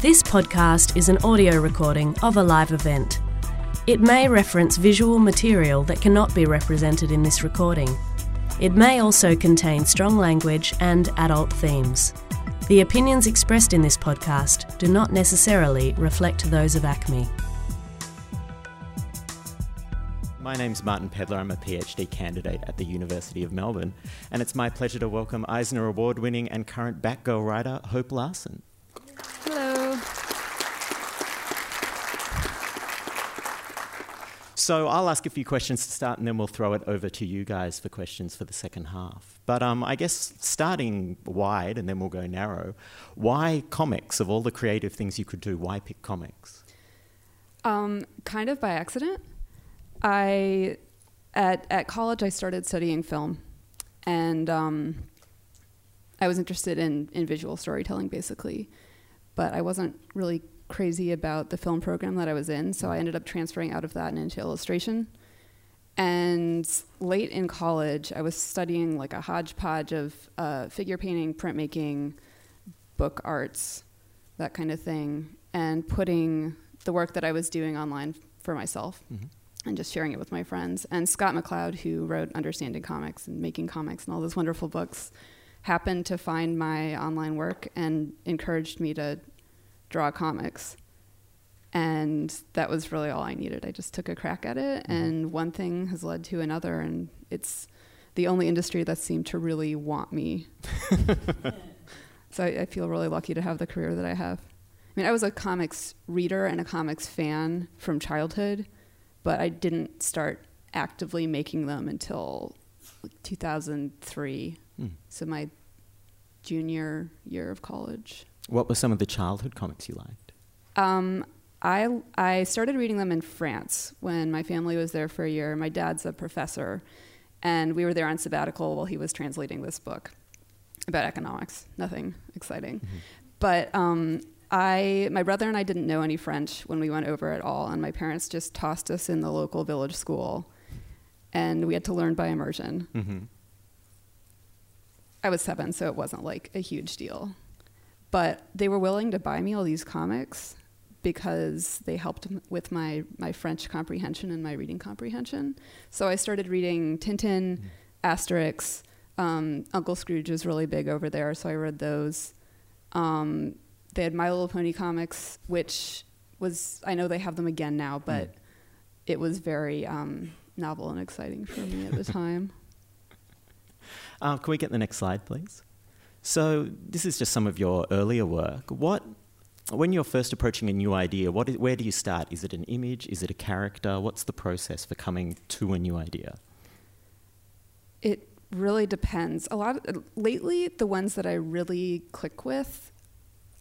This podcast is an audio recording of a live event. It may reference visual material that cannot be represented in this recording. It may also contain strong language and adult themes. The opinions expressed in this podcast do not necessarily reflect those of ACME. My name's Martin Pedler. I'm a PhD candidate at the University of Melbourne, and it's my pleasure to welcome Eisner Award winning and current Batgirl writer Hope Larson. So I'll ask a few questions to start, and then we'll throw it over to you guys for questions for the second half. But um, I guess starting wide, and then we'll go narrow. Why comics? Of all the creative things you could do, why pick comics? Um, kind of by accident. I at at college I started studying film, and um, I was interested in in visual storytelling basically, but I wasn't really crazy about the film program that I was in, so I ended up transferring out of that and into illustration. And late in college, I was studying like a hodgepodge of uh, figure painting, printmaking, book arts, that kind of thing, and putting the work that I was doing online for myself Mm-hmm. and just sharing it with my friends. And Scott McCloud, who wrote Understanding Comics and Making Comics and all those wonderful books, happened to find my online work and encouraged me to draw comics. And that was really all I needed. I just took a crack at it, Mhm. and one thing has led to another, and it's the only industry that seemed to really want me. so I, I feel really lucky to have the career that I have. I mean, I was a comics reader and a comics fan from childhood, but I didn't start actively making them until like 2003. Mm. So my junior year of college. What were some of the childhood comics you liked? Um, I I started reading them in France when my family was there for a year. My dad's a professor, and we were there on sabbatical while he was translating this book about economics. Nothing exciting, but um, I my brother and I didn't know any French when we went over at all, and my parents just tossed us in the local village school, and we had to learn by immersion. Mm-hmm. I was seven, so it wasn't like a huge deal. But they were willing to buy me all these comics because they helped m- with my, my French comprehension and my reading comprehension. So I started reading Tintin, Asterix. Um, Uncle Scrooge was really big over there, so I read those. Um, they had My Little Pony comics, which was, I know they have them again now, but it was very um, novel and exciting for me at the time. Uh, can we get the next slide, please? So this is just some of your earlier work. What, when you're first approaching a new idea, what is, where do you start? Is it an image? Is it a character? What's the process for coming to a new idea? It really depends. A lot of, lately, the ones that I really click with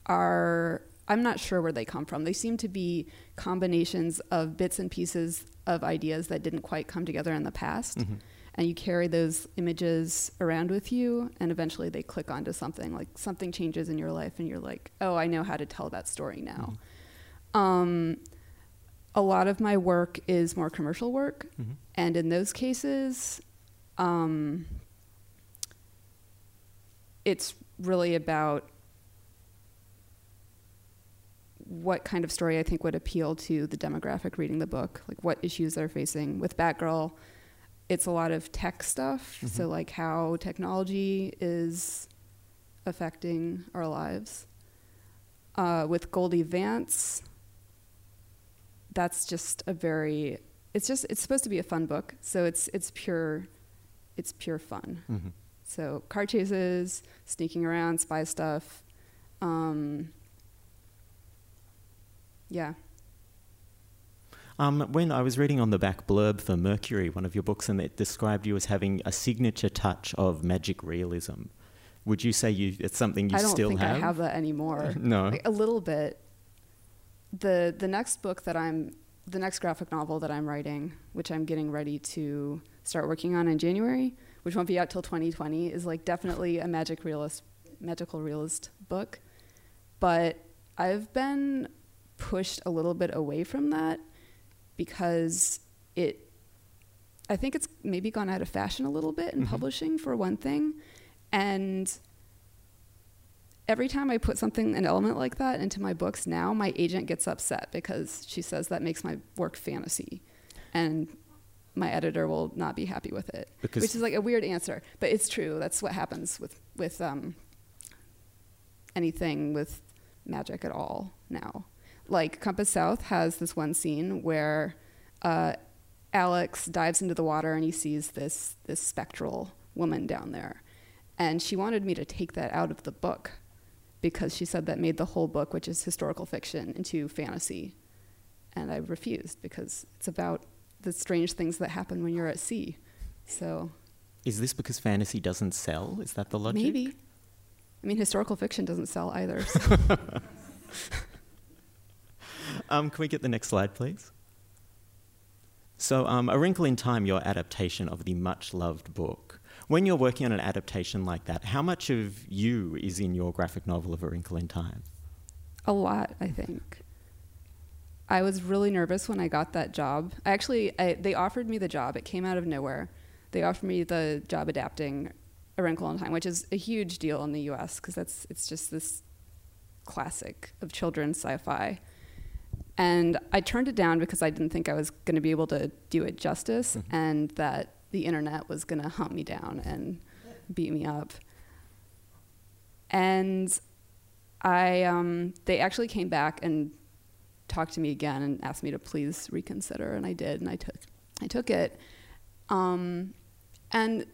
are I'm not sure where they come from. They seem to be combinations of bits and pieces of ideas that didn't quite come together in the past. Mhm. And you carry those images around with you, and eventually they click onto something. Like something changes in your life, and you're like, oh, I know how to tell that story now. Um, a lot of my work is more commercial work. Mhm. And in those cases, um, it's really about what kind of story I think would appeal to the demographic reading the book, like what issues they're facing. With Batgirl, it's a lot of tech stuff, Mhm. so like how technology is affecting our lives. Uh, with Goldie Vance, that's just a very it's just it's supposed to be a fun book so it's it's pure it's pure fun Mhm. so car chases sneaking around spy stuff um, yeah Um, when I was reading on the back blurb for Mercury, one of your books, and it described you as having a signature touch of magic realism. Would you say you it's something you still have? i don't think have? i have that anymore No. Like, a little bit the the next book that i'm the next graphic novel that i'm writing which i'm getting ready to start working on in january which won't be out till 2020 is like definitely a magic realist magical realist book but i've been pushed a little bit away from that because it I think it's maybe gone out of fashion a little bit in Mhm. publishing for one thing. And every time I put something, an element like that into my books now, my agent gets upset because she says that makes my work fantasy. And my editor will not be happy with it. Because- which is like a weird answer, but it's true. That's what happens with, with um, anything with magic at all now. Like Compass South has this one scene where uh, Alex dives into the water and he sees this this spectral woman down there, and she wanted me to take that out of the book because she said that made the whole book, which is historical fiction, into fantasy, and I refused because it's about the strange things that happen when you're at sea. So Is this because fantasy doesn't sell? Is that the logic? maybe. I mean, historical fiction doesn't sell either. So. Um, can we get the next slide, please? So, um, A Wrinkle in Time, your adaptation of the much loved book. When you're working on an adaptation like that, how much of you is in your graphic novel of A Wrinkle in Time? A lot, I think. I was really nervous when I got that job. I actually, I, they offered me the job. It came out of nowhere. They offered me the job adapting A Wrinkle in Time, which is a huge deal in the U.S. because that's it's just this classic of children's sci-fi. And I turned it down because I didn't think I was going to be able to do it justice, and that the internet was going to hunt me down and beat me up. And I um, they actually came back and talked to me again and asked me to please reconsider, and I did, and I took I took it. Um, and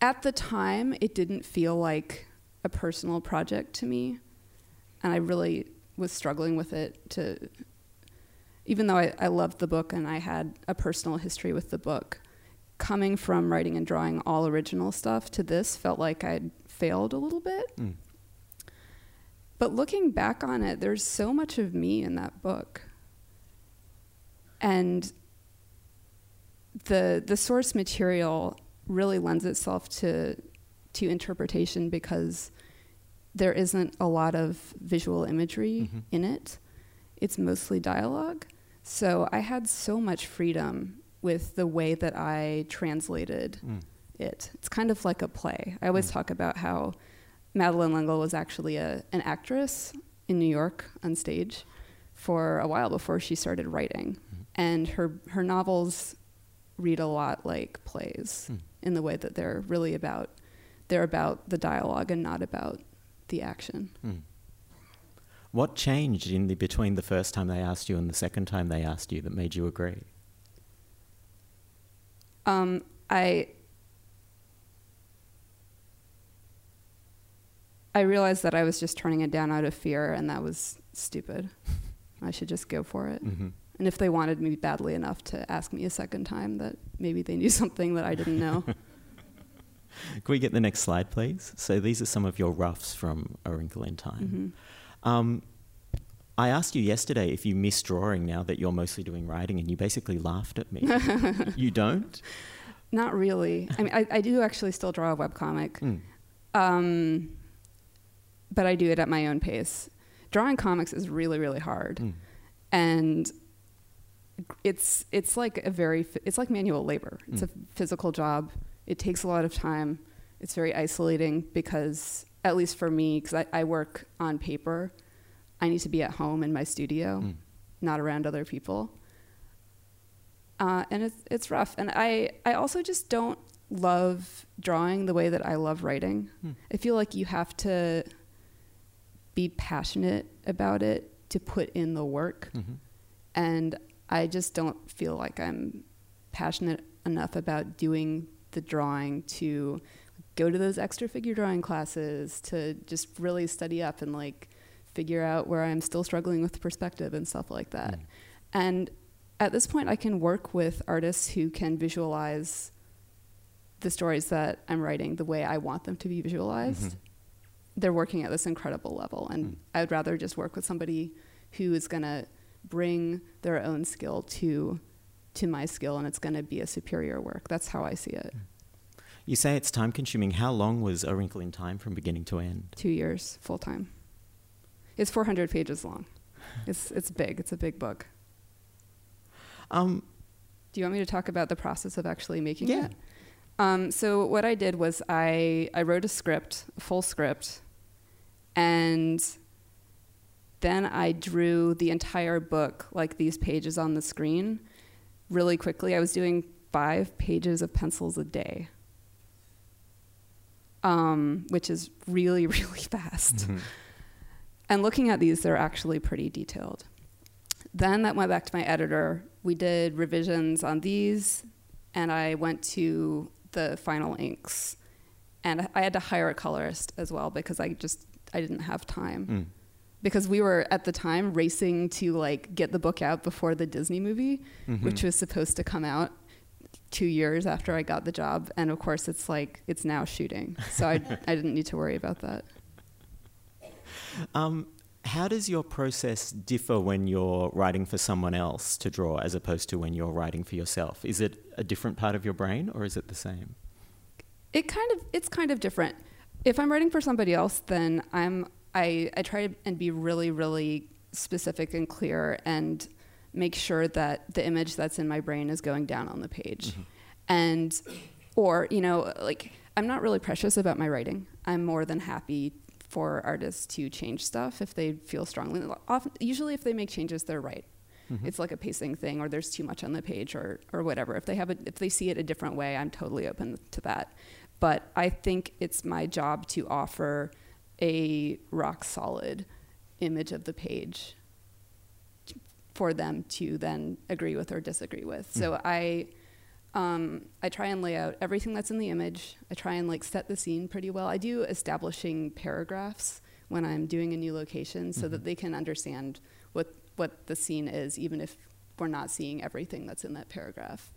at the time, it didn't feel like a personal project to me, and I really was struggling with it. To even though I, I loved the book and I had a personal history with the book, coming from writing and drawing all original stuff to this felt like I'd failed a little bit. Mm. But looking back on it, there's so much of me in that book. And the the source material really lends itself to to interpretation because there isn't a lot of visual imagery Mhm. in it. It's mostly dialogue. So I had so much freedom with the way that I translated Mm. it. It's kind of like a play. I always Mm. talk about how Madeleine L'Engle was actually a, an actress in New York on stage for a while before she started writing. Mm. And her, her novels read a lot like plays Mm. in the way that they're really about they're about the dialogue and not about the action. Mm. What changed in the between the first time they asked you and the second time they asked you that made you agree? Um, I I realized that I was just turning it down out of fear, and that was stupid. I should just go for it. hmm And if they wanted me badly enough to ask me a second time, that maybe they knew something that I didn't know. Can we get the next slide, please? So these are some of your roughs from A Wrinkle in Time. hmm Um, I asked you yesterday if you miss drawing now that you're mostly doing writing, and you basically laughed at me. you don't? Not really. I mean, I, I do actually still draw a webcomic, Mm. um, but I do it at my own pace. Drawing comics is really, really hard. Mm. and it's it's like a very it's like manual labor. It's a physical job. It takes a lot of time. It's very isolating because at least for me, because I, I work on paper, I need to be at home in my studio, Mm. not around other people. Uh, and it's it's rough. And I I also just don't love drawing the way that I love writing. Hmm. I feel like you have to be passionate about it to put in the work Mhm. and I just don't feel like I'm passionate enough about doing the drawing to go to those extra figure drawing classes to just really study up and like figure out where I'm still struggling with perspective and stuff like that. Mm. And at this point I can work with artists who can visualize the stories that I'm writing the way I want them to be visualized. Mhm. They're working at this incredible level and Mm. I would rather just work with somebody who is going to bring their own skill to to my skill and it's going to be a superior work. That's how I see it. You say it's time consuming. How long was A Wrinkle in Time from beginning to end? 2 years full time. It's 400 pages long. It's it's big. It's a big book. Um, Do you want me to talk about the process of actually making Yeah. it? Um, so what I did was I I wrote a script, a full script, and then I drew the entire book, like these pages on the screen, really quickly. I was doing five pages of pencils a day, um, which is really, really fast. Mm-hmm. And looking at these, they're actually pretty detailed. Then that went back to my editor. We did revisions on these, and I went to the final inks. And I had to hire a colorist as well because I just I didn't have time. Mm. Because we were at the time racing to like get the book out before the Disney movie, Mhm. which was supposed to come out two years after I got the job. And of course, it's like it's now shooting, so I I didn't need to worry about that. Um, how does your process differ when you're writing for someone else to draw as opposed to when you're writing for yourself? Is it a different part of your brain or is it the same? It kind of it's kind of different. If I'm writing for somebody else, then I'm I I try and be really really specific and clear and make sure that the image that's in my brain is going down on the page. Mm-hmm. And or, you know, like I'm not really precious about my writing. I'm more than happy for artists to change stuff if they feel strongly. Often, usually if they make changes, they're right. Mm-hmm. It's like a pacing thing, or there's too much on the page, or or whatever. If they have a, if they see it a different way, I'm totally open to that. But I think it's my job to offer a rock solid image of the page for them to then agree with or disagree with. So I um, I try and lay out everything that's in the image. I try and like set the scene pretty well. I do establishing paragraphs when I'm doing a new location so that they can understand what what the scene is, even if we're not seeing everything that's in that paragraph.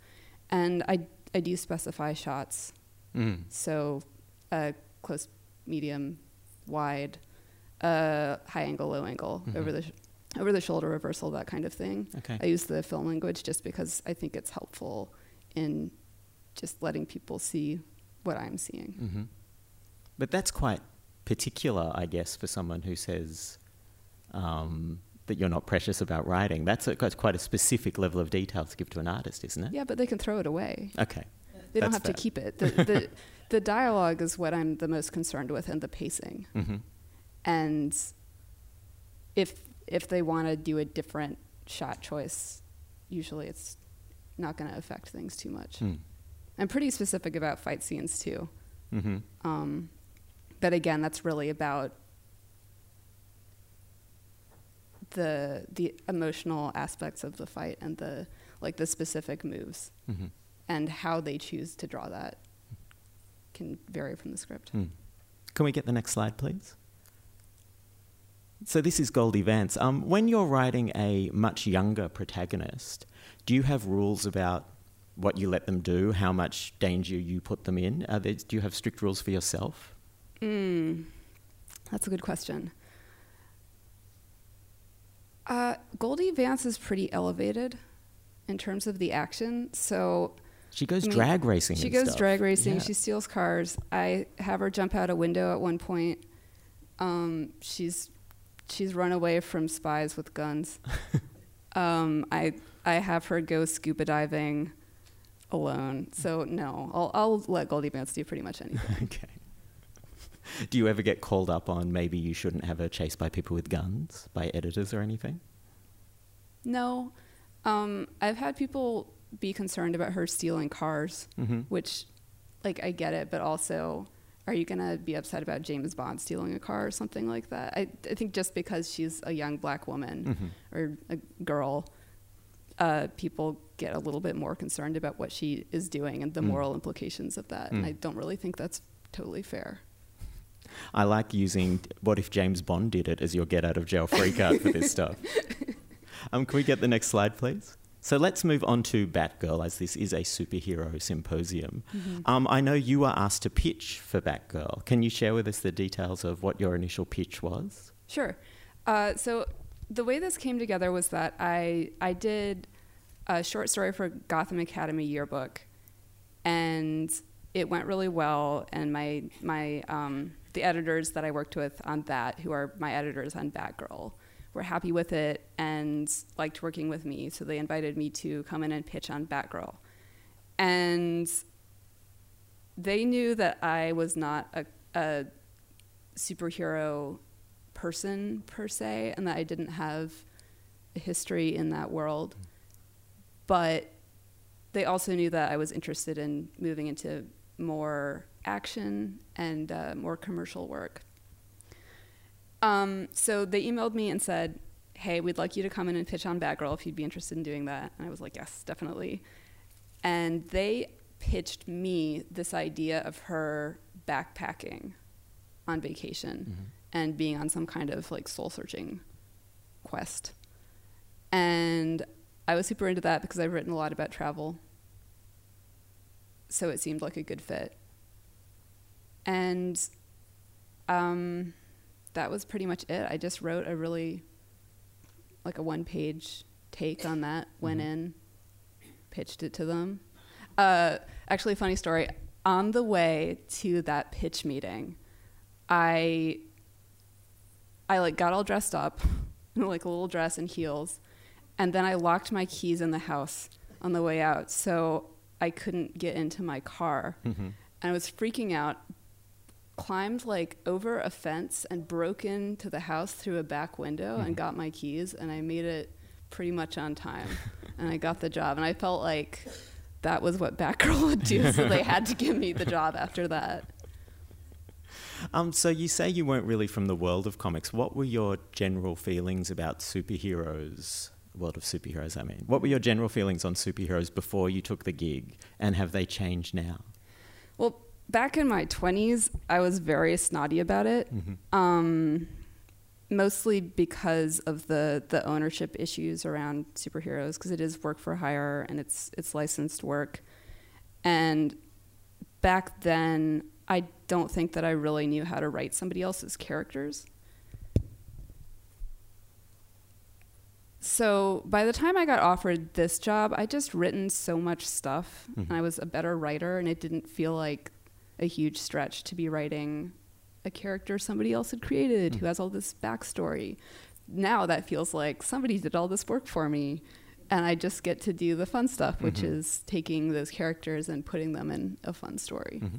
And I I do specify shots, Mm. so a close, medium, wide, uh, high angle, low angle, over the sh- over the shoulder reversal, that kind of thing. Okay. I use the film language just because I think it's helpful in just letting people see what I'm seeing. hmm But that's quite particular, I guess, for someone who says um, that you're not precious about writing. That's, a, that's quite a specific level of detail to give to an artist, isn't it? Yeah, but they can throw it away. Okay. They don't That's have to keep it. The, the, the dialogue is what I'm the most concerned with, and the pacing. hmm And if if they want to do a different shot choice, usually it's not going to affect things too much. Mm. I'm pretty specific about fight scenes too. hmm Um, but again, that's really about the the emotional aspects of the fight and the like the specific moves hmm and how they choose to draw that can vary from the script. Mm. Can we get the next slide, please? So this is Goldie Vance. Um, when you're writing a much younger protagonist, do you have rules about what you let them do, how much danger you put them in? There, do you have strict rules for yourself? Mm, that's a good question. Uh, Goldie Vance is pretty elevated in terms of the action, so She goes I mean, drag racing. She goes stuff. drag racing. Yeah. She steals cars. I have her jump out a window at one point. Um, she's she's run away from spies with guns. um, I I have her go scuba diving alone. So no, I'll I'll let Goldie Vance do pretty much anything. okay. Do you ever get called up on maybe you shouldn't have her chased by people with guns, by editors or anything? no, um, I've had people be concerned about her stealing cars, hmm which, like, I get it, but also. Are you gonna be upset about James Bond stealing a car or something like that? I, I think just because she's a young black woman hmm or a girl, uh, people get a little bit more concerned about what she is doing and the Mm. moral implications of that. And Mm. I don't really think that's totally fair. I like using what if James Bond did it as your get out of jail free card for this stuff. Um, can we get the next slide, please? So let's move on to Batgirl, as this is a superhero symposium. Um, I know you were asked to pitch for Batgirl. Can you share with us the details of what your initial pitch was? Sure. Uh, so the way this came together was that I I did a short story for Gotham Academy yearbook, and it went really well. And my my um, the editors that I worked with on that, who are my editors on Batgirl, were happy with it and liked working with me. So they invited me to come in and pitch on Batgirl, and they knew that I was not a, a superhero person per se, and that I didn't have a history in that world. But they also knew that I was interested in moving into more action and uh, more commercial work. Um, so they emailed me and said, "Hey, we'd like you to come in and pitch on Batgirl if you'd be interested in doing that." And I was like, "Yes, definitely." And they pitched me this idea of her backpacking on vacation Mm-hmm. and being on some kind of like soul searching quest. And I was super into that because I've written a lot about travel. So it seemed like a good fit. And um, that was pretty much it. I just wrote a really, like a one page take on that, went Mhm. in, pitched it to them. Uh, actually, funny story. On the way to that pitch meeting, I I like got all dressed up in like a little dress and heels, and then I locked my keys in the house on the way out, so I couldn't get into my car, Mm-hmm. and I was freaking out. Climbed like over a fence and broke into the house through a back window Mhm. and got my keys, and I made it pretty much on time, and I got the job, and I felt like that was what Batgirl would do, so they had to give me the job after that. Um, so you say you weren't really from the world of comics. What were your general feelings about superheroes? World of superheroes, I mean. What were your general feelings on superheroes before you took the gig, and have they changed now? Well, back in my 20s, I was very snotty about it. Mm-hmm. Um, mostly because of the, the ownership issues around superheroes, because it is work for hire and it's, it's licensed work. And back then, I don't think that I really knew how to write somebody else's characters. So by the time I got offered this job, I just written so much stuff, Mhm. and I was a better writer, and it didn't feel like a huge stretch to be writing a character somebody else had created who Mhm. has all this backstory. Now that feels like somebody did all this work for me, and I just get to do the fun stuff, which Mhm. is taking those characters and putting them in a fun story. Mm-hmm.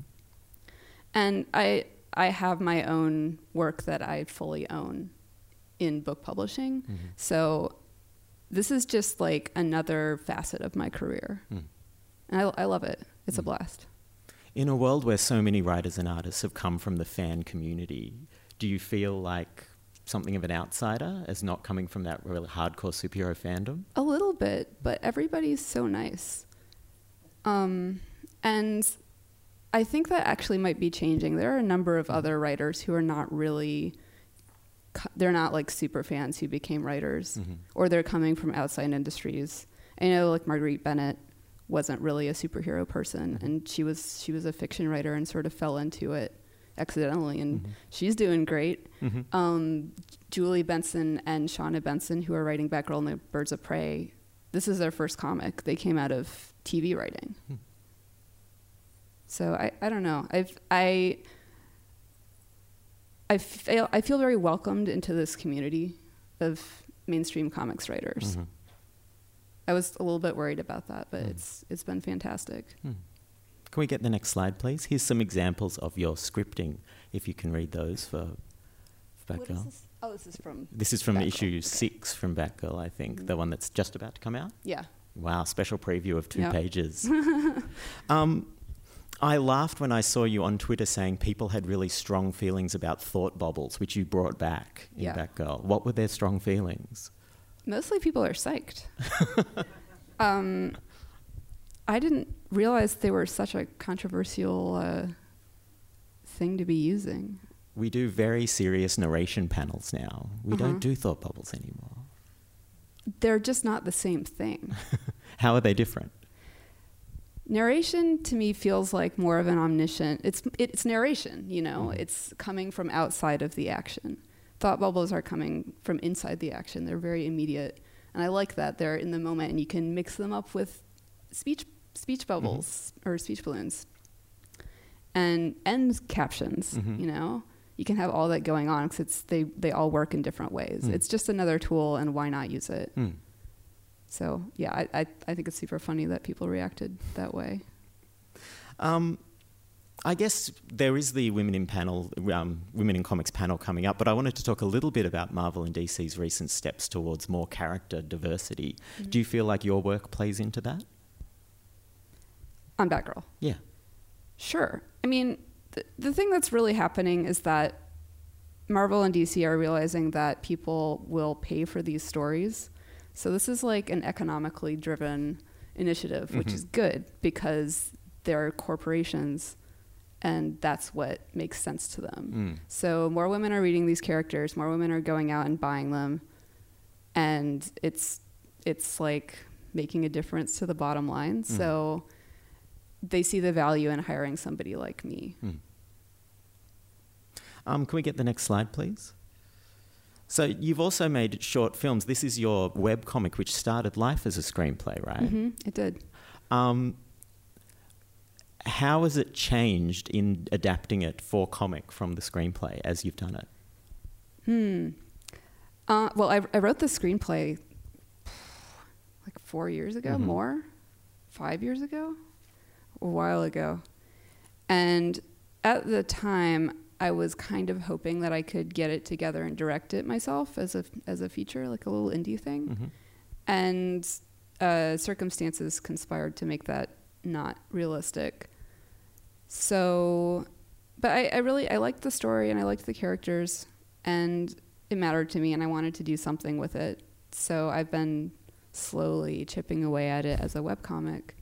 And I I have my own work that I fully own in book publishing. Mm-hmm. So this is just like another facet of my career. Mm. And I, I love it. It's a Mm. blast. In a world where so many writers and artists have come from the fan community, do you feel like something of an outsider as not coming from that really hardcore superhero fandom? A little bit, but everybody's so nice. Um, and I think that actually might be changing. There are a number of other writers who are not really, they're not like super fans who became writers, Mhm. or they're coming from outside industries. I know like Marguerite Bennett wasn't really a superhero person, Mhm. and she was she was a fiction writer and sort of fell into it accidentally, and Mhm. she's doing great. Mhm. Um, Julie Benson and Shawna Benson, who are writing Batgirl and the Birds of Prey, this is their first comic. They came out of TV writing. Hmm. So I, I don't know. I've I I feel I feel very welcomed into this community of mainstream comics writers. I was a little bit worried about that, but Hmm. it's it's been fantastic. Hmm. Can we get the next slide, please? Here's some examples of your scripting, if you can read those for, for What is Batgirl. this? Oh, this is from This is from Batgirl. issue six from Batgirl, I think, the one that's just about to come out. yeah. Wow, special preview of two Yep. pages. um, I laughed when I saw you on Twitter saying people had really strong feelings about thought bubbles, which you brought back in Yeah. Batgirl. What were their strong feelings? Mostly people are psyched. um, I didn't realize they were such a controversial uh, thing to be using. We do very serious narration panels now. We Uh-huh. don't do thought bubbles anymore. They're just not the same thing. How are they different? narration to me feels like more of an omniscient. It's it's narration, you know. Mhm. It's coming from outside of the action. Thought bubbles are coming from inside the action. They're very immediate, and I like that they're in the moment, and you can mix them up with speech speech bubbles or speech balloons and end captions. Mhm. You know, you can have all that going on because it's they they all work in different ways. Mm. It's just another tool, and why not use it? Hmm. So yeah, I, I I think it's super funny that people reacted that way. Um, I guess there is the Women in Panel, um, Women in Comics panel coming up, but I wanted to talk a little bit about Marvel and DC's recent steps towards more character diversity. Mm-hmm. Do you feel like your work plays into that? On Batgirl. Yeah. Sure. I mean, the, the thing that's really happening is that Marvel and DC are realizing that people will pay for these stories. So this is like an economically driven initiative, which Mhm. is good because they're corporations and that's what makes sense to them. Mm. So more women are reading these characters, more women are going out and buying them, and it's it's like making a difference to the bottom line. So they see the value in hiring somebody like me. Mm. Um, can we get the next slide, please? So you've also made short films. This is your web comic, which started life as a screenplay, right? hmm It did. Um, how has it changed in adapting it for comic from the screenplay as you've done it? Hmm. Uh, well, I, I wrote the screenplay like four years ago, Mhm. more, five years ago, a while ago. And at the time, I was kind of hoping that I could get it together and direct it myself as a as a feature, like a little indie thing. Mhm. And uh, circumstances conspired to make that not realistic. So, but I, I really I liked the story and I liked the characters, and it mattered to me, and I wanted to do something with it. So I've been slowly chipping away at it as a webcomic.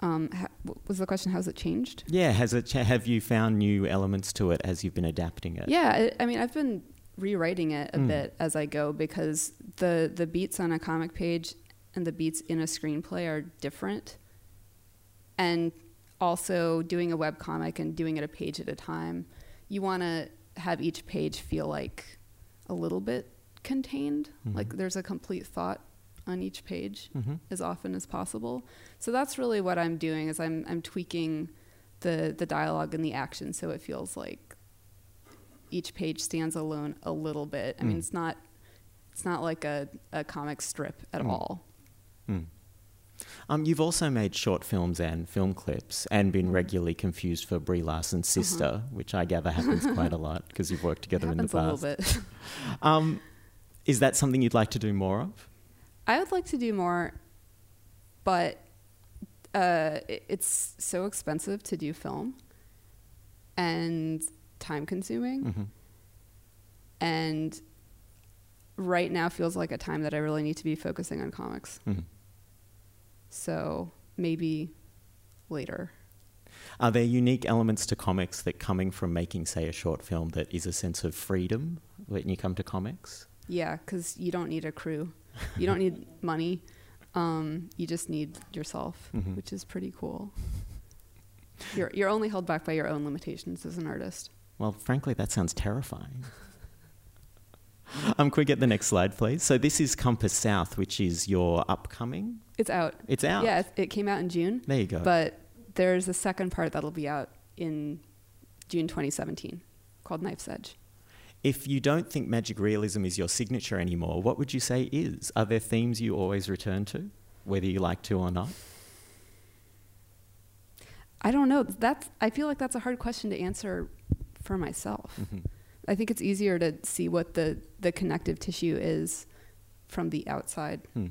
Um, ha- was the question how's it changed? Yeah, has it? Cha- have you found new elements to it as you've been adapting it? Yeah, I, I mean, I've been rewriting it a Mm. bit as I go because the the beats on a comic page and the beats in a screenplay are different. And also doing a web comic and doing it a page at a time, you want to have each page feel like a little bit contained, Mhm. like there's a complete thought on each page Mhm. as often as possible. So that's really what I'm doing is I'm I'm tweaking the the dialogue and the action so it feels like each page stands alone a little bit. I mean Mm. it's not it's not like a, a comic strip at Mm. all. Mm. Um, you've also made short films and film clips and been regularly confused for Brie Larson's sister, which I gather happens quite a lot because you've worked Uh-huh. Together in the happens a past. little bit. Um, is that something you'd like to do more of? I would like to do more, but uh, it's so expensive to do film and time consuming. hmm and right now feels like a time that I really need to be focusing on comics. hmm So maybe later. Are there unique elements to comics that coming from making, say, a short film that is a sense of freedom when you come to comics? Yeah, because you don't need a crew, you don't need money. Um, you just need yourself, Mhm. which is pretty cool. You're you're only held back by your own limitations as an artist. Well, frankly, that sounds terrifying. can we get the next slide, please? So this is Compass South, which is your upcoming. It's out. It's out. Yeah, it, came out in June, There you go. but there's a second part that'll be out in June 2017 called Knife's Edge. if you don't think magic realism is your signature anymore, what would you say is? Are there themes you always return to, whether you like to or not? I don't know. That's I feel like that's a hard question to answer for myself. Mhm. I think it's easier to see what the the connective tissue is from the outside. Hmm.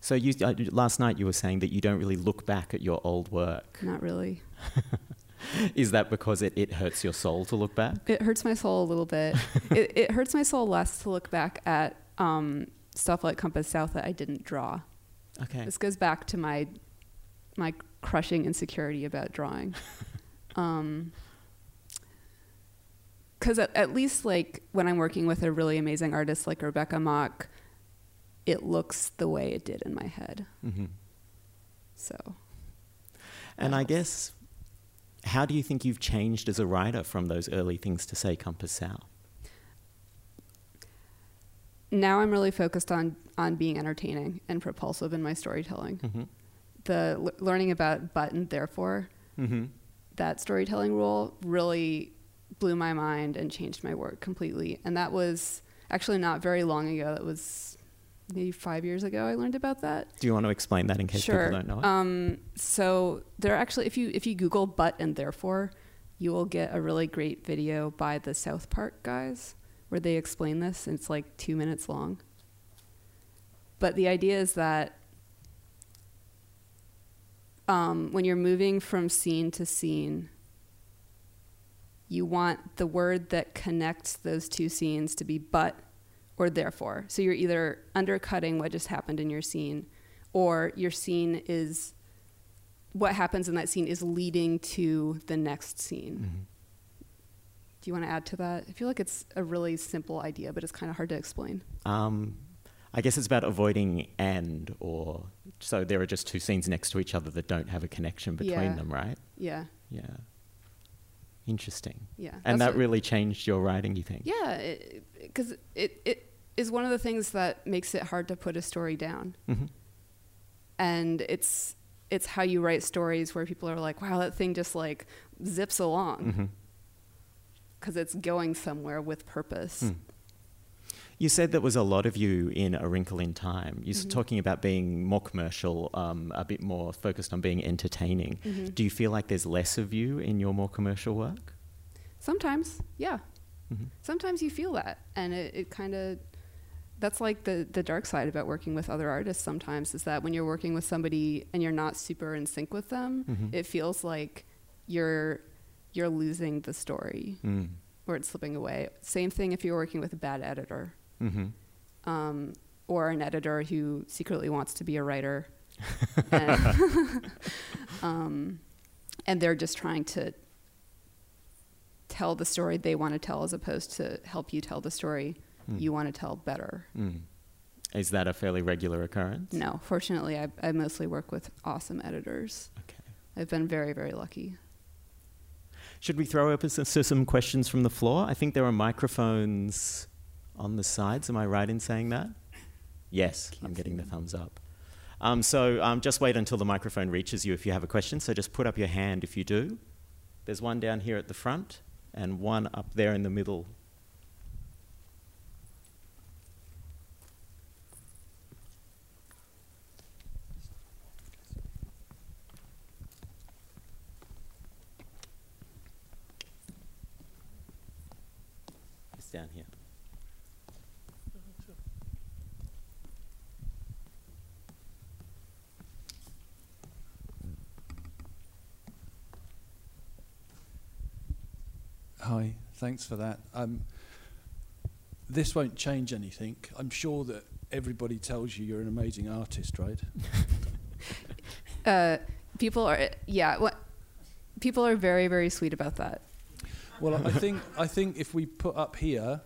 So you, uh, last night you were saying that you don't really look back at your old work. Not really. Is that because it, it hurts your soul to look back? It hurts my soul a little bit. it, it hurts my soul less to look back at um, stuff like Compass South that I didn't draw. Okay. This goes back to my my crushing insecurity about drawing. um, because at, at least like when I'm working with a really amazing artist like Rebecca Mock, it looks the way it did in my head. hmm So And I guess, how do you think you've changed as a writer from those early things to say Compass South? now I'm really focused on on being entertaining and propulsive in my storytelling. hmm The l- learning about but and therefore hmm that storytelling rule really blew my mind and changed my work completely. And that was actually not very long ago. That was maybe five years ago. I learned about that. Do you want to explain that in case sure. people don't know it? Um, so there are actually, if you if you Google "but" and "therefore," you will get a really great video by the South Park guys where they explain this. And it's like two minutes long. But the idea is that um, when you're moving from scene to scene, you want the word that connects those two scenes to be but or therefore. So you're either undercutting what just happened in your scene, or your scene is what happens in that scene is leading to the next scene. Mm-hmm. Do you want to add to that? I feel like it's a really simple idea, but it's kind of hard to explain. Um, I guess it's about avoiding and or so there are just two scenes next to each other that don't have a connection between Yeah. them, right? Yeah, Yeah. Interesting. yeah. And that really changed your writing, you think? Yeah, because it, it is one of the things that makes it hard to put a story down. hmm and it's it's how you write stories where people are like, "Wow, that thing just like zips along because it's going somewhere with purpose." Mm. You said there was a lot of you in A Wrinkle in Time. You're Mhm. talking about being more commercial, um, a bit more focused on being entertaining. Mhm. Do you feel like there's less of you in your more commercial work? Sometimes, yeah. hmm Sometimes you feel that, and it, it kind of that's like the the dark side about working with other artists. Sometimes is that when you're working with somebody and you're not super in sync with them, Mhm. it feels like you're you're losing the story Mm. or it's slipping away. Same thing if you're working with a bad editor. Hmm um, or an editor who secretly wants to be a writer, and, um, and they're just trying to tell the story they want to tell as opposed to help you tell the story Mm. you want to tell better. Mm. Is that a fairly regular occurrence? No, fortunately, I, I mostly work with awesome editors. Okay. I've been very, very lucky. Should we throw open to to some questions from the floor? I think there are microphones on the sides. Am I right in saying that? Yes, I'm getting the thumbs up. Um, so um, just wait until the microphone reaches you if you have a question. So just put up your hand if you do. There's one down here at the front and one up there in the middle. Thanks for that. Um, this won't change anything. I'm sure that everybody tells you you're an amazing artist, right? Uh, people are, yeah, what, people are very, very sweet about that. Well, I think I think if we put up here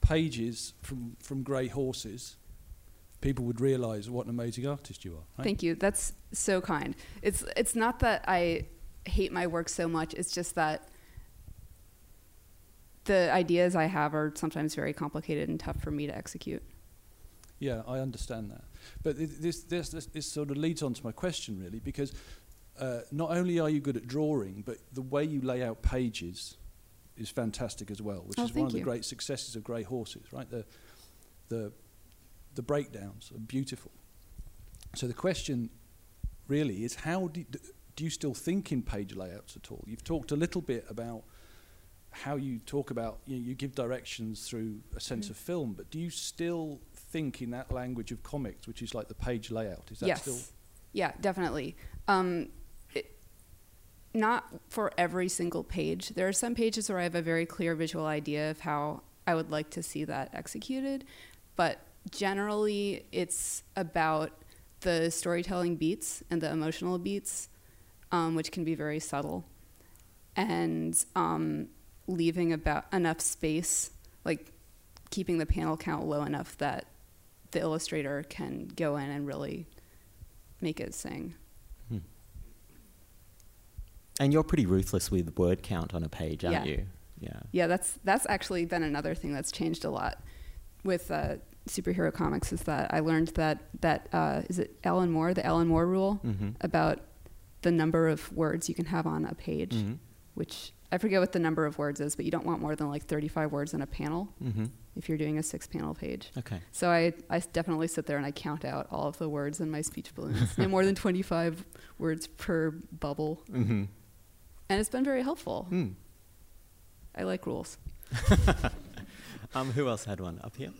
pages from from Gray Horses, people would realise what an amazing artist you are. Right? Thank you. That's so kind. It's it's not that I hate my work so much. It's just that the ideas I have are sometimes very complicated and tough for me to execute. Yeah, I understand that. But this, this, this, this sort of leads on to my question, really, because uh, not only are you good at drawing, but the way you lay out pages is fantastic as well, which Oh, is one of the great successes of Gray Horses, right? The, the, the breakdowns are beautiful. So the question really is how do, do you still think in page layouts at all? You've talked a little bit about how you talk about you, know, you give directions through a sense Mhm. of film, but do you still think in that language of comics, which is like the page layout? Is that yes. still Yeah, definitely. Um, it, not for every single page. There are some pages where I have a very clear visual idea of how I would like to see that executed, but generally it's about the storytelling beats and the emotional beats, um, which can be very subtle, and um, leaving about enough space, like keeping the panel count low enough that the illustrator can go in and really make it sing. Hmm. And you're pretty ruthless with word count on a page, aren't Yeah. you? Yeah. Yeah, that's that's actually been another thing that's changed a lot with uh, superhero comics. Is that I learned that that uh, is it Alan Moore, the Alan Moore rule Mm-hmm. about the number of words you can have on a page, Mhm. Which I forget what the number of words is, but you don't want more than like 35 words in a panel Mm-hmm. if you're doing a six panel page. Okay. So I, I definitely sit there and I count out all of the words in my speech balloons. no more than 25 words per bubble. Mm-hmm. And it's been very helpful. Mm. I like rules. Um, who else had one up here?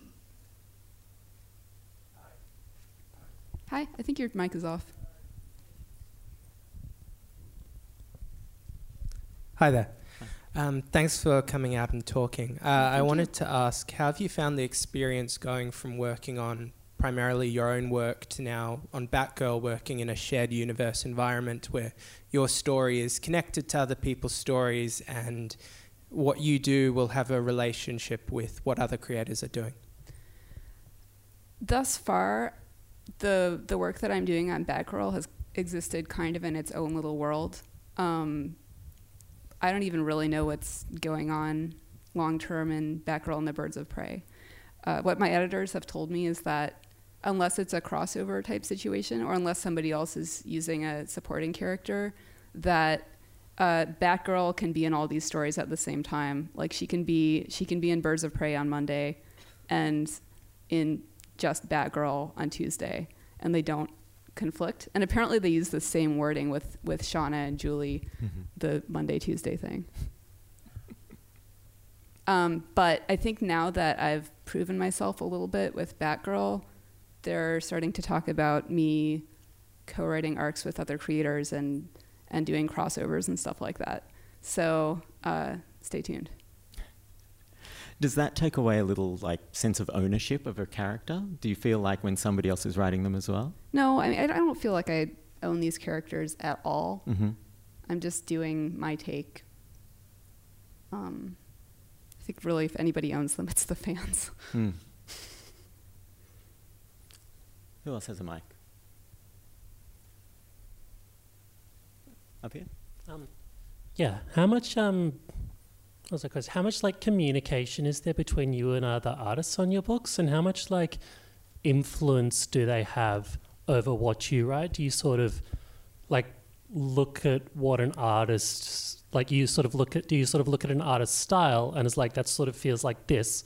Hi, I think your mic is off. Hi there. Um, thanks for coming out and talking. Uh, I you. wanted to ask, how have you found the experience going from working on primarily your own work to now on Batgirl working in a shared universe environment where your story is connected to other people's stories and what you do will have a relationship with what other creators are doing? Thus far, the the work that I'm doing on Batgirl has existed kind of in its own little world. Um, I don't even really know what's going on long term in Batgirl and the Birds of Prey. Uh, what my editors have told me is that unless it's a crossover type situation or unless somebody else is using a supporting character, that uh, Batgirl can be in all these stories at the same time. Like she can be she can be in Birds of Prey on Monday, and in just Batgirl on Tuesday, and they don't conflict. And apparently they use the same wording with with Shawna and Julie, the Monday Tuesday thing. Um, but I think now that I've proven myself a little bit with Batgirl, they're starting to talk about me co-writing arcs with other creators and and doing crossovers and stuff like that. So uh, stay tuned. Does that take away a little like sense of ownership of a character? Do you feel like when somebody else is writing them as well? No, I mean I don't feel like I own these characters at all. Mm-hmm. I'm just doing my take. Um, I think really, if anybody owns them, it's the fans. Hmm. Who else has a mic? Up here. Um, yeah. How much um, what was question? How much like communication is there between you and other artists on your books, and how much like influence do they have over what you write? Do you sort of like look at what an artist like you sort of look at do you sort of look at an artist's style and it's like that sort of feels like this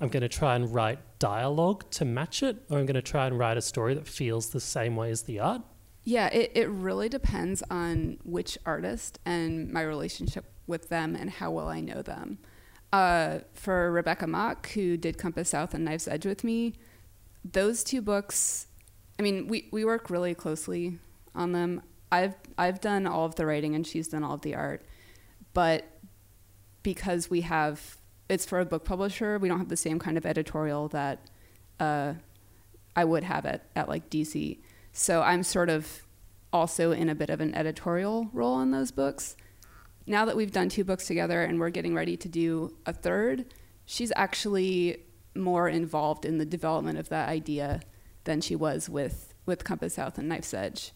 i'm going to try and write dialogue to match it or i'm going to try and write a story that feels the same way as the art Yeah, it, it really depends on which artist and my relationship with them and how well I know them. Uh, for Rebecca Mock, who did Compass South and Knife's Edge with me, those two books, I mean, we, we work really closely on them. I've, I've done all of the writing and she's done all of the art. But because we have, it's for a book publisher, we don't have the same kind of editorial that uh, I would have at, at like DC. So I'm sort of also in a bit of an editorial role on those books. Now that we've done two books together and we're getting ready to do a third, she's actually more involved in the development of that idea than she was with, with Compass South and Knife's Edge.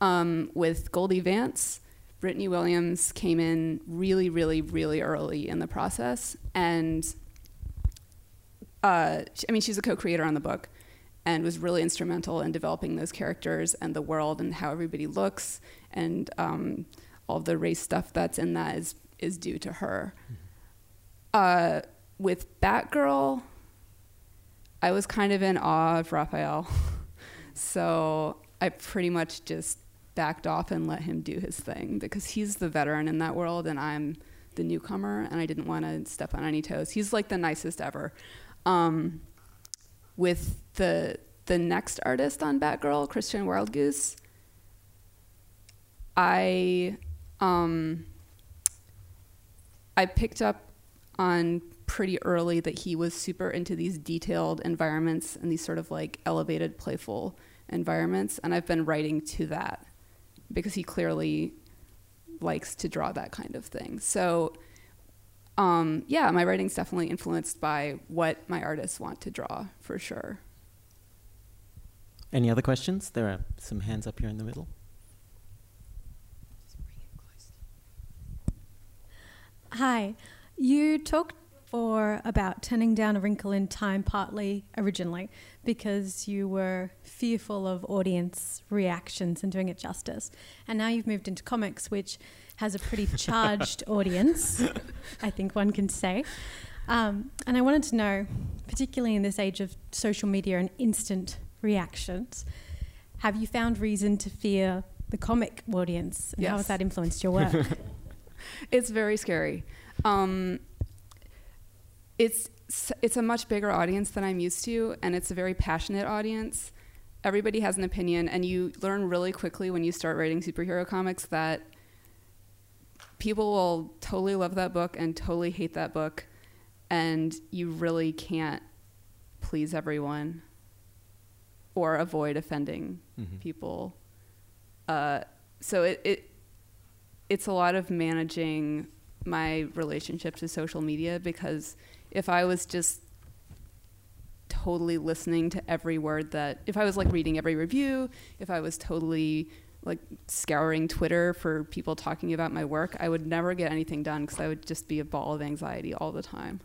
Um, with Goldie Vance, Brittney Williams came in really, really, really early in the process. And uh, I mean, she's a co creator on the book and was really instrumental in developing those characters and the world and how everybody looks and um, all the race stuff that's in that is is due to her. Uh, with Batgirl, I was kind of in awe of Rafael, so I pretty much just backed off and let him do his thing because he's the veteran in that world and I'm the newcomer and I didn't want to step on any toes. He's like the nicest ever. Um, with the the next artist on Batgirl, Christian Wildgoose, I um, I picked up on pretty early that he was super into these detailed environments and these sort of like elevated, playful environments, and I've been writing to that because he clearly likes to draw that kind of thing. So. Um, yeah, my writing's definitely influenced by what my artists want to draw, for sure. Any other questions? There are some hands up here in the middle. Hi. You talked or about turning down a wrinkle in time partly originally because you were fearful of audience reactions and doing it justice. And now you've moved into comics, which has a pretty charged audience, I think one can say. Um, and I wanted to know, particularly in this age of social media and instant reactions, have you found reason to fear the comic audience? And how has that influenced your work? It's very scary. Um, it's it's a much bigger audience than I'm used to, and it's a very passionate audience. Everybody has an opinion, and you learn really quickly when you start writing superhero comics that people will totally love that book and totally hate that book, and you really can't please everyone or avoid offending Mhm. people. Uh, so it, it it's a lot of managing my relationship to social media because if I was just totally listening to every word that if I was like reading every review, if I was totally like scouring Twitter for people talking about my work, I would never get anything done because I would just be a ball of anxiety all the time.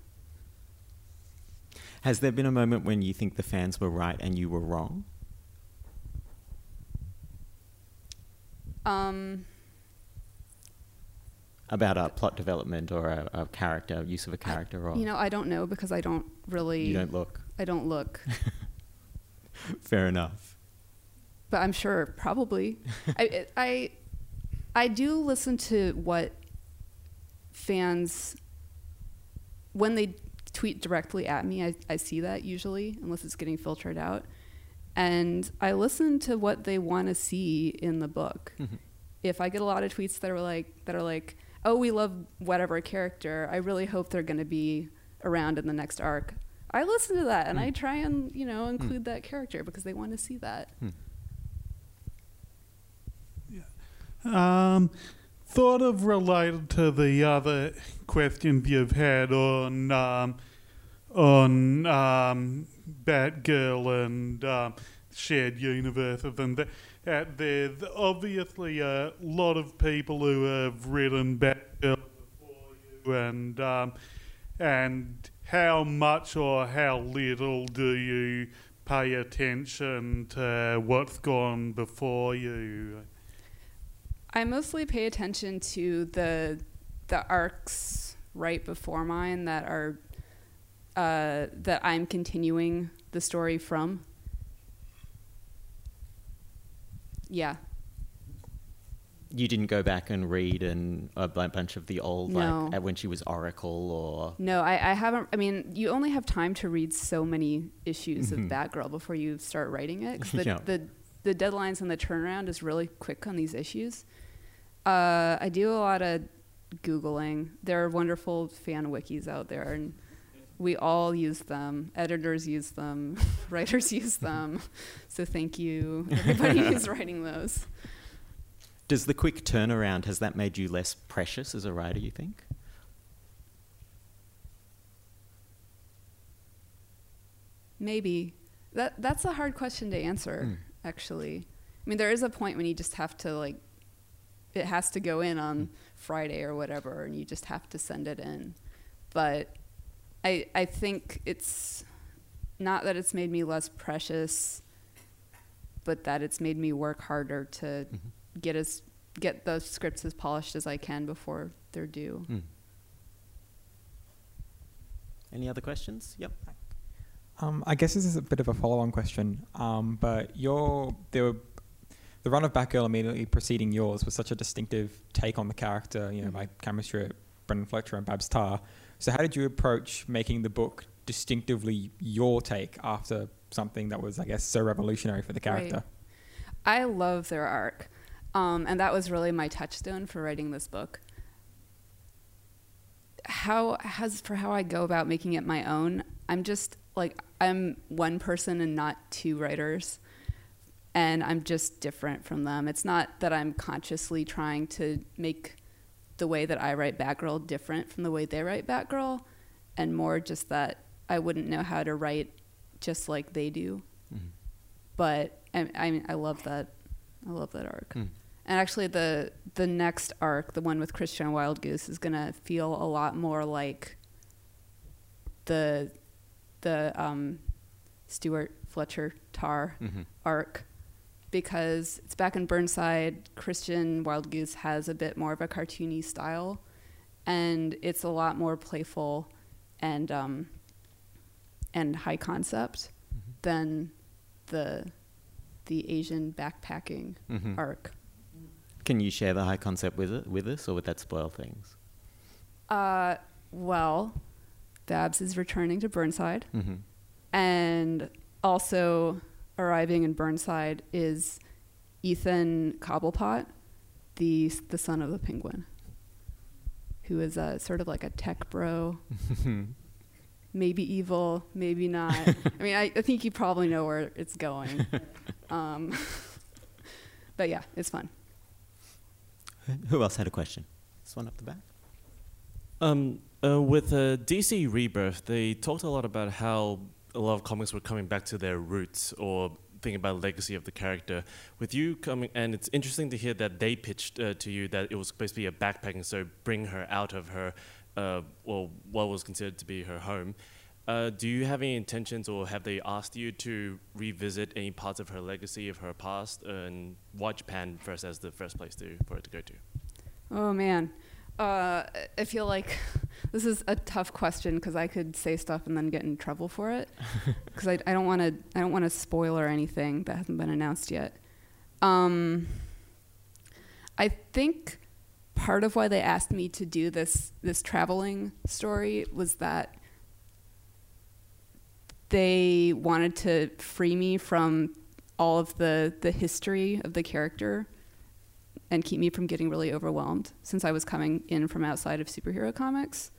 Has there been a moment when you think the fans were right and you were wrong? Um, About a plot development or a, a character, use of a character, or you know, I don't know because I don't really you don't look. I don't look. Fair enough. but I'm sure probably. I, I I do listen to what fans when they tweet directly at me. I, I see that usually, unless it's getting filtered out, and I listen to what they want to see in the book. Mhm. If I get a lot of tweets that are like that are like, "Oh, we love whatever character," I really hope they're going to be around in the next arc. I listen to that and I try and you know include that character because they want to see that. Um, sort of related to the other questions you've had on um, on um, Batgirl and um, shared universes, and th- uh, there's obviously a lot of people who have written Batgirl before you, and um, and how much or how little do you pay attention to what's gone before you? I mostly pay attention to the the arcs right before mine that are uh, that I'm continuing the story from. Yeah, You didn't go back and read and a bunch of the old, No. like when she was Oracle or. no, I, I haven't. I mean, you only have time to read so many issues of Batgirl before you start writing it. the, Yeah. the the deadlines and the turnaround is really quick on these issues. Uh, I do a lot of googling. There are wonderful fan wikis out there, and we all use them. Editors use them, writers use them. So thank you, everybody who's writing those. Does the quick turnaround, has that made you less precious as a writer, you think? Maybe that that's a hard question to answer. Mm. Actually, I mean, there is a point when you just have to like, it has to go in on Friday or whatever, and you just have to send it in. But I I think it's not that it's made me less precious, but that it's made me work harder to Mhm. get as get those scripts as polished as I can before they're due. Mm. Any other questions? Yep. Um, I guess this is a bit of a follow-on question, um, but your the the run of Batgirl immediately preceding yours was such a distinctive take on the character. You know, Mhm. by Cameron Stewart Brenden Fletcher and Babs Tarr. So, how did you approach making the book distinctively your take after something that was, I guess, so revolutionary for the character? Right. I love their arc. Um, and that was really my touchstone for writing this book. How as for how I go about making it my own, I'm just like I'm one person and not two writers. And I'm just different from them. It's not that I'm consciously trying to make the way that I write Batgirl different from the way they write Batgirl, and more just that I wouldn't know how to write just like they do Mhm. but I, I mean, I love that. I love that arc. Mm. And actually, the the next arc, the one with Christian Wildgoose, is gonna feel a lot more like the the um, Stewart Fletcher Tarr Mhm. arc because it's back in Burnside. Christian Wildgoose has a bit more of a cartoony style, and it's a lot more playful and um, and high concept than the the Asian backpacking Mhm. arc. Can you share the high concept with it, with us, or would that spoil things? Uh, well, Babs is returning to Burnside, hmm and also arriving in Burnside is Ethan Cobblepot, the the son of the penguin, who is a sort of like a tech bro, maybe evil, maybe not. I mean, I, I think you probably know where it's going. Um, but yeah, it's fun. Who else had a question? This one up the back. Um, uh, with uh, DC Rebirth, they talked a lot about how a lot of comics were coming back to their roots or thinking about legacy of the character. With you coming, and it's interesting to hear that they pitched uh, to you that it was supposed to be a backpacking, so bring her out of her, uh, well, what was considered to be her home. Uh, do you have any intentions, or have they asked you to revisit any parts of her legacy of her past, and why Japan first as the first place to for it to go to? Oh man, uh, I feel like this is a tough question because I could say stuff and then get in trouble for it because I, I don't want to I don't want to spoil or anything that hasn't been announced yet. Um, I think part of why they asked me to do this this traveling story was that they wanted to free me from all of the the history of the character and keep me from getting really overwhelmed since I was coming in from outside of superhero comics.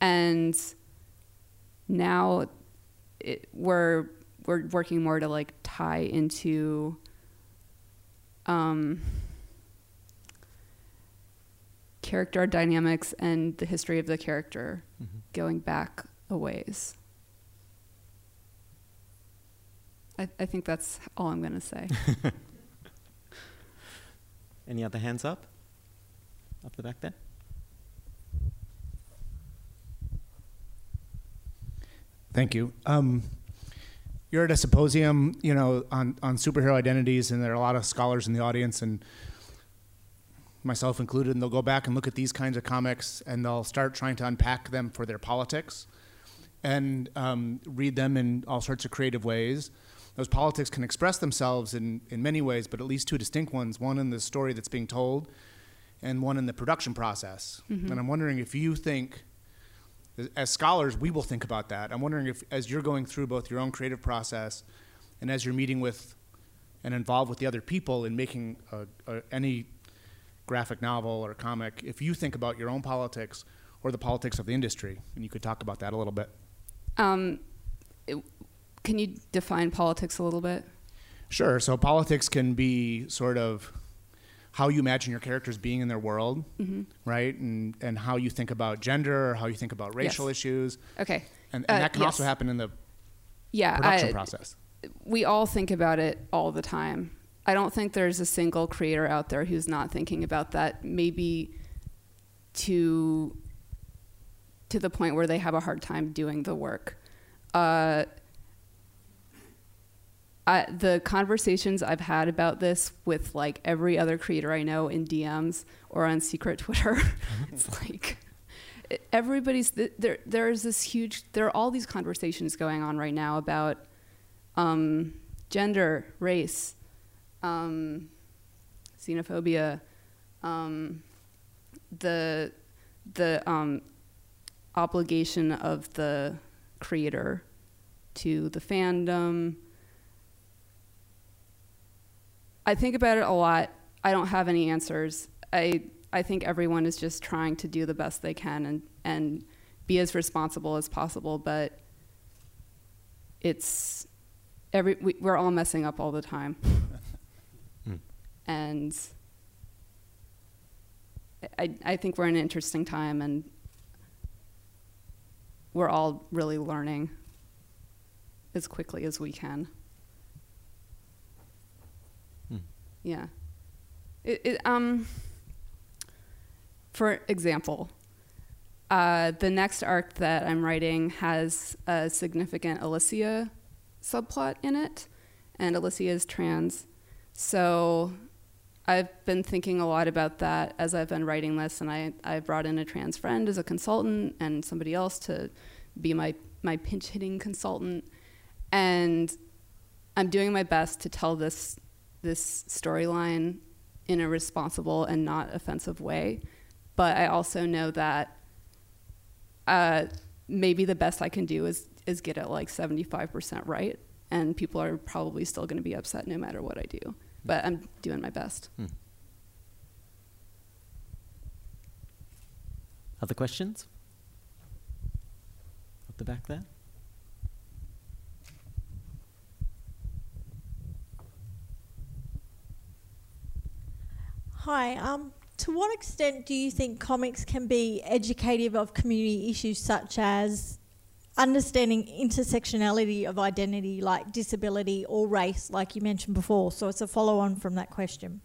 And now it, we're we're working more to like tie into um, character dynamics and the history of the character going back a ways. I, I think that's all I'm going to say. Any other hands up? Up the back there. Thank you. Um, you're at a symposium, you know, on, on superhero identities, and there are a lot of scholars in the audience, and myself included, and they'll go back and look at these kinds of comics, and they'll start trying to unpack them for their politics, and um, read them in all sorts of creative ways. Those politics can express themselves in, in many ways, but at least two distinct ones one in the story that's being told, and one in the production process. And I'm wondering if you think as scholars, we will think about that. I'm wondering if, as you're going through both your own creative process and as you're meeting with and involved with the other people in making a, a, any graphic novel or comic, if you think about your own politics or the politics of the industry, and you could talk about that a little bit. Um, it- can you define politics a little bit? Sure. So politics can be sort of how you imagine your characters being in their world, right? And and how you think about gender, or how you think about racial Yes. issues, Okay. and, and Uh, that can also happen in the Yeah. production I- process. we all think about it all the time. I don't think there's a single creator out there who's not thinking about that. Maybe to to the point where they have a hard time doing the work. Uh, I, the conversations I've had about this with like every other creator I know in DMs or on secret Twitter, it's like everybody's there. There's this huge. There are all these conversations going on right now about um, gender, race, um, xenophobia, um, the the um, obligation of the creator to the fandom. I think about it a lot. I don't have any answers. I I think everyone is just trying to do the best they can and and be as responsible as possible, but it's every we, we're all messing up all the time. Mm. And I I think we're in an interesting time and we're all really learning as quickly as we can. Hmm. Yeah. It, it, um, for example, Uh, the next arc that I'm writing has a significant Alysia subplot in it, and Alysia is trans. So I've been thinking a lot about that as I've been writing this, and I, I brought in a trans friend as a consultant and somebody else to be my, my pinch hitting consultant. And I'm doing my best to tell this, this storyline in a responsible and not offensive way. But I also know that uh, maybe the best I can do is, is get it like 75% right. And people are probably still going to be upset no matter what I do but I'm doing my best. Hmm. Other questions? At the back there? Hi. Um, to what extent do you think comics can be educative of community issues such as understanding intersectionality of identity like disability or race, like you mentioned before. So it's a follow on from that question.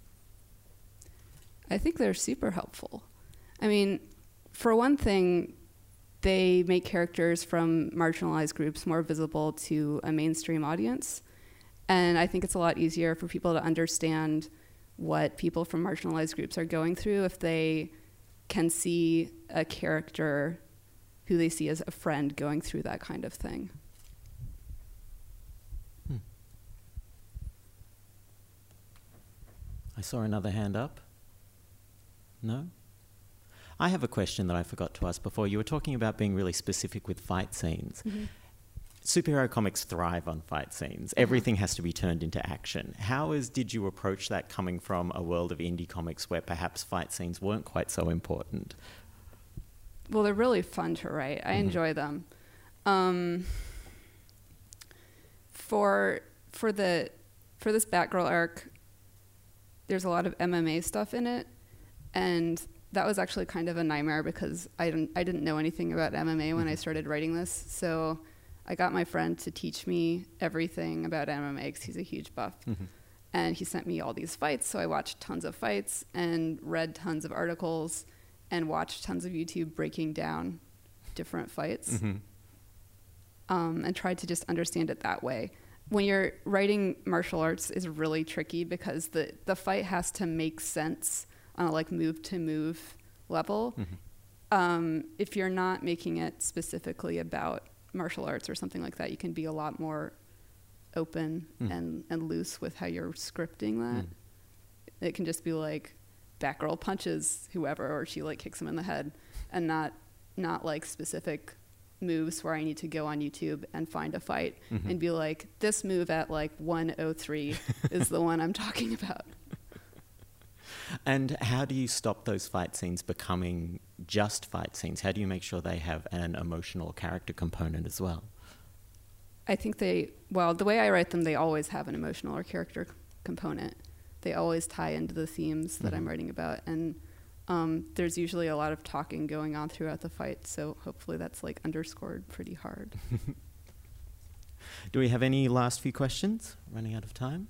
I think they're super helpful. I mean, for one thing, they make characters from marginalized groups more visible to a mainstream audience. And I think it's a lot easier for people to understand what people from marginalized groups are going through if they can see a character who they see as a friend going through that kind of thing. Hmm. I saw another hand up. No? I have a question that I forgot to ask before. You were talking about being really specific with fight scenes. Mm-hmm. Superhero comics thrive on fight scenes. Uh-huh. Everything has to be turned into action. How is did you approach that coming from a world of indie comics where perhaps fight scenes weren't quite so important? well, they're really fun to write. I mm-hmm. enjoy them. Um, for for the for this Batgirl arc, there's a lot of MMA stuff in it, and that was actually kind of a nightmare because I didn't I didn't know anything about MMA mm-hmm. when I mm-hmm. started writing this. So I got my friend to teach me everything about MMA because he's a huge buff. Mm-hmm. And he sent me all these fights, so I watched tons of fights and read tons of articles and watched tons of YouTube breaking down different fights mm-hmm. um, and tried to just understand it that way. When you're writing martial arts is really tricky because the, the fight has to make sense on a like move to move level. Mm-hmm. Um, if you're not making it specifically about martial arts or something like that, you can be a lot more open mm. and, and loose with how you're scripting that. Mm. It can just be like, Batgirl punches whoever or she like kicks him in the head and not not like specific moves where I need to go on YouTube and find a fight mm-hmm. and be like, this move at like 103 is the one I'm talking about. And how do you stop those fight scenes becoming just fight scenes? How do you make sure they have an emotional character component as well? I think they, well, the way I write them, they always have an emotional or character component they always tie into the themes that mm-hmm. I'm writing about. And um, there's usually a lot of talking going on throughout the fight, so hopefully that's like underscored pretty hard. Do we have any last few questions? Running out of time.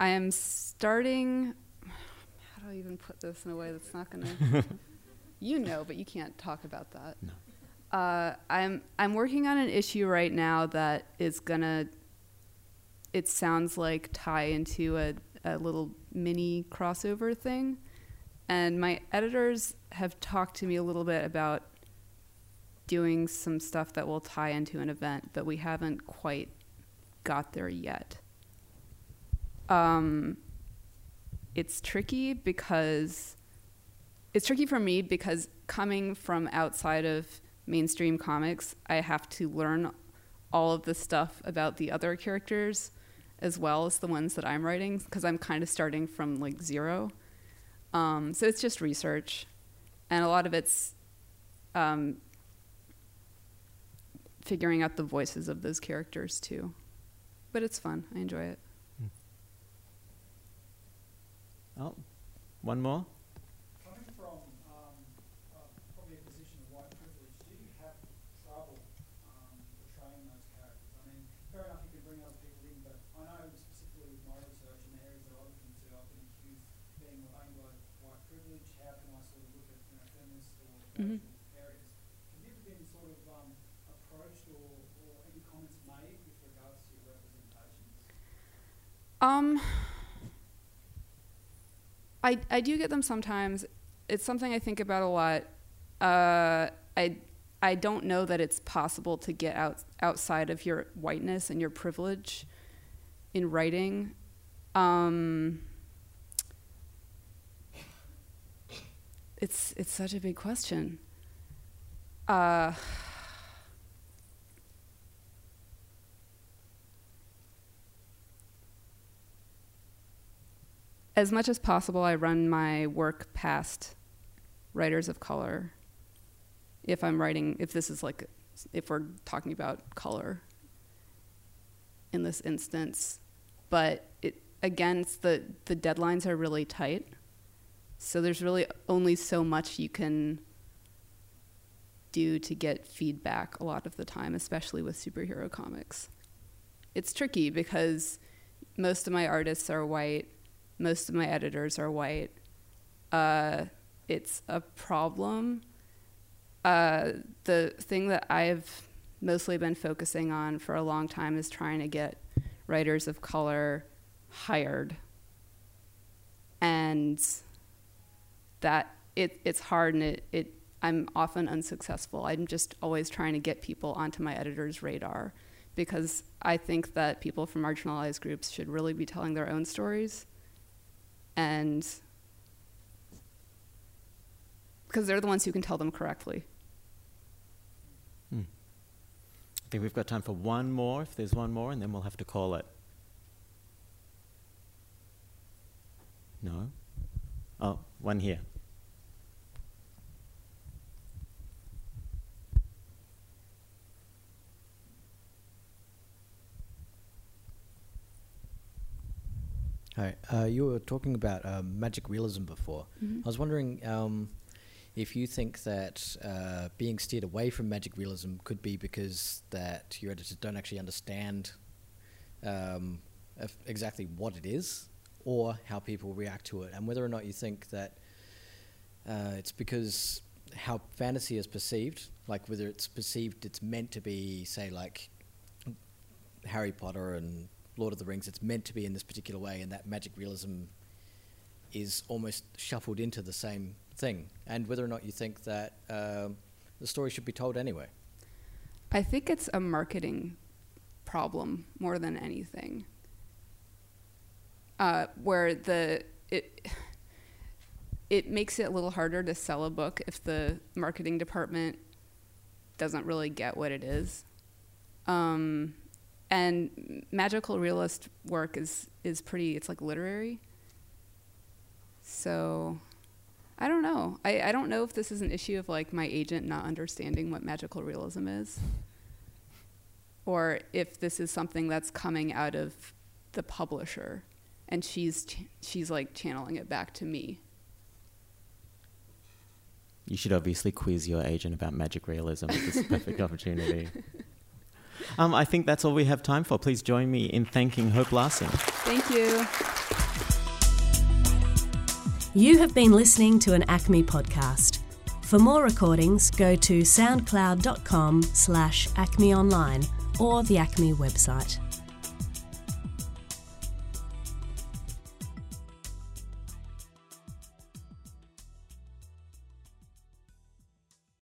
I am starting. How do I even put this in a way that's not going to? you know, but you can't talk about that. No. Uh, I'm I'm working on an issue right now that is gonna. It sounds like tie into a, a little mini crossover thing, and my editors have talked to me a little bit about doing some stuff that will tie into an event, but we haven't quite got there yet. Um, it's tricky because it's tricky for me because coming from outside of mainstream comics, I have to learn all of the stuff about the other characters as well as the ones that I'm writing because I'm kind of starting from like zero. Um, so it's just research, and a lot of it's um, figuring out the voices of those characters too. But it's fun. I enjoy it. Oh, one more. Coming from um, uh, probably a position of white privilege, do you have trouble um, portraying those characters? I mean, fair enough, you can bring other people in, but I know specifically with my research and the areas that I look into, I've been accused of being white privilege. How can I sort of look at you know, feminist or Mhm. racial areas? Have you ever been sort of um, or, or any comments made with regards to your representations? Um, I I do get them sometimes. It's something I think about a lot. Uh, I I don't know that it's possible to get out outside of your whiteness and your privilege in writing. Um, it's it's such a big question. Uh, as much as possible, I run my work past writers of color. If I'm writing, if this is like, if we're talking about color in this instance, but it, again, it's the, the deadlines are really tight. So there's really only so much you can do to get feedback a lot of the time, especially with superhero comics. It's tricky because most of my artists are white, most of my editors are white. Uh, it's a problem. Uh, the thing that I've mostly been focusing on for a long time is trying to get writers of color hired. And that it, it's hard and it, it I'm often unsuccessful. I'm just always trying to get people onto my editor's radar because I think that people from marginalized groups should really be telling their own stories and because they're the ones who can tell them correctly. Hmm. I think we've got time for one more, if there's one more, and then we'll have to call it. No? Oh, one here. Hi, uh, you were talking about um, magic realism before. Mhm. I was wondering um, if you think that uh, being steered away from magic realism could be because that your editors don't actually understand um, exactly what it is or how people react to it, and whether or not you think that uh, it's because how fantasy is perceived, like whether it's perceived it's meant to be, say, like Harry Potter and Lord of the Rings, it's meant to be in this particular way, and that magic realism is almost shuffled into the same thing, and whether or not you think that um, the story should be told anyway. I think it's a marketing problem more than anything. Uh, where the it it makes it a little harder to sell a book if the marketing department doesn't really get what it is. Um, and magical realist work is is pretty. It's like literary. So, I don't know. I, I don't know if this is an issue of like my agent not understanding what magical realism is, or if this is something that's coming out of the publisher, and she's ch- she's like channeling it back to me. You should obviously quiz your agent about magic realism. It's a perfect opportunity. Um, I think that's all we have time for. Please join me in thanking Hope Larson. Thank you. You have been listening to an ACMI podcast. For more recordings, go to soundcloud.com slash acmeonline or the ACMI website.